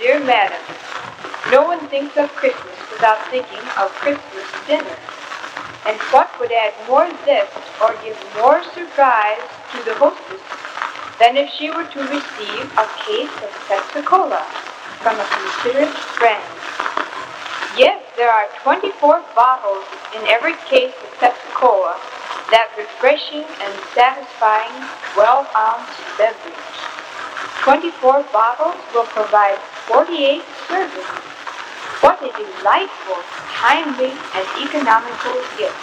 dear madam, no one thinks of Christmas without thinking of Christmas dinner. And what would add more zest or give more surprise to the hostess than if she were to receive a case of Pepsi-Cola from a considerate friend? Yes, there are 24 bottles in every case of Pepsi-Cola, that refreshing and satisfying 12-ounce beverage. 24 bottles will provide 48 servings. What a delightful, timely, and economical gift.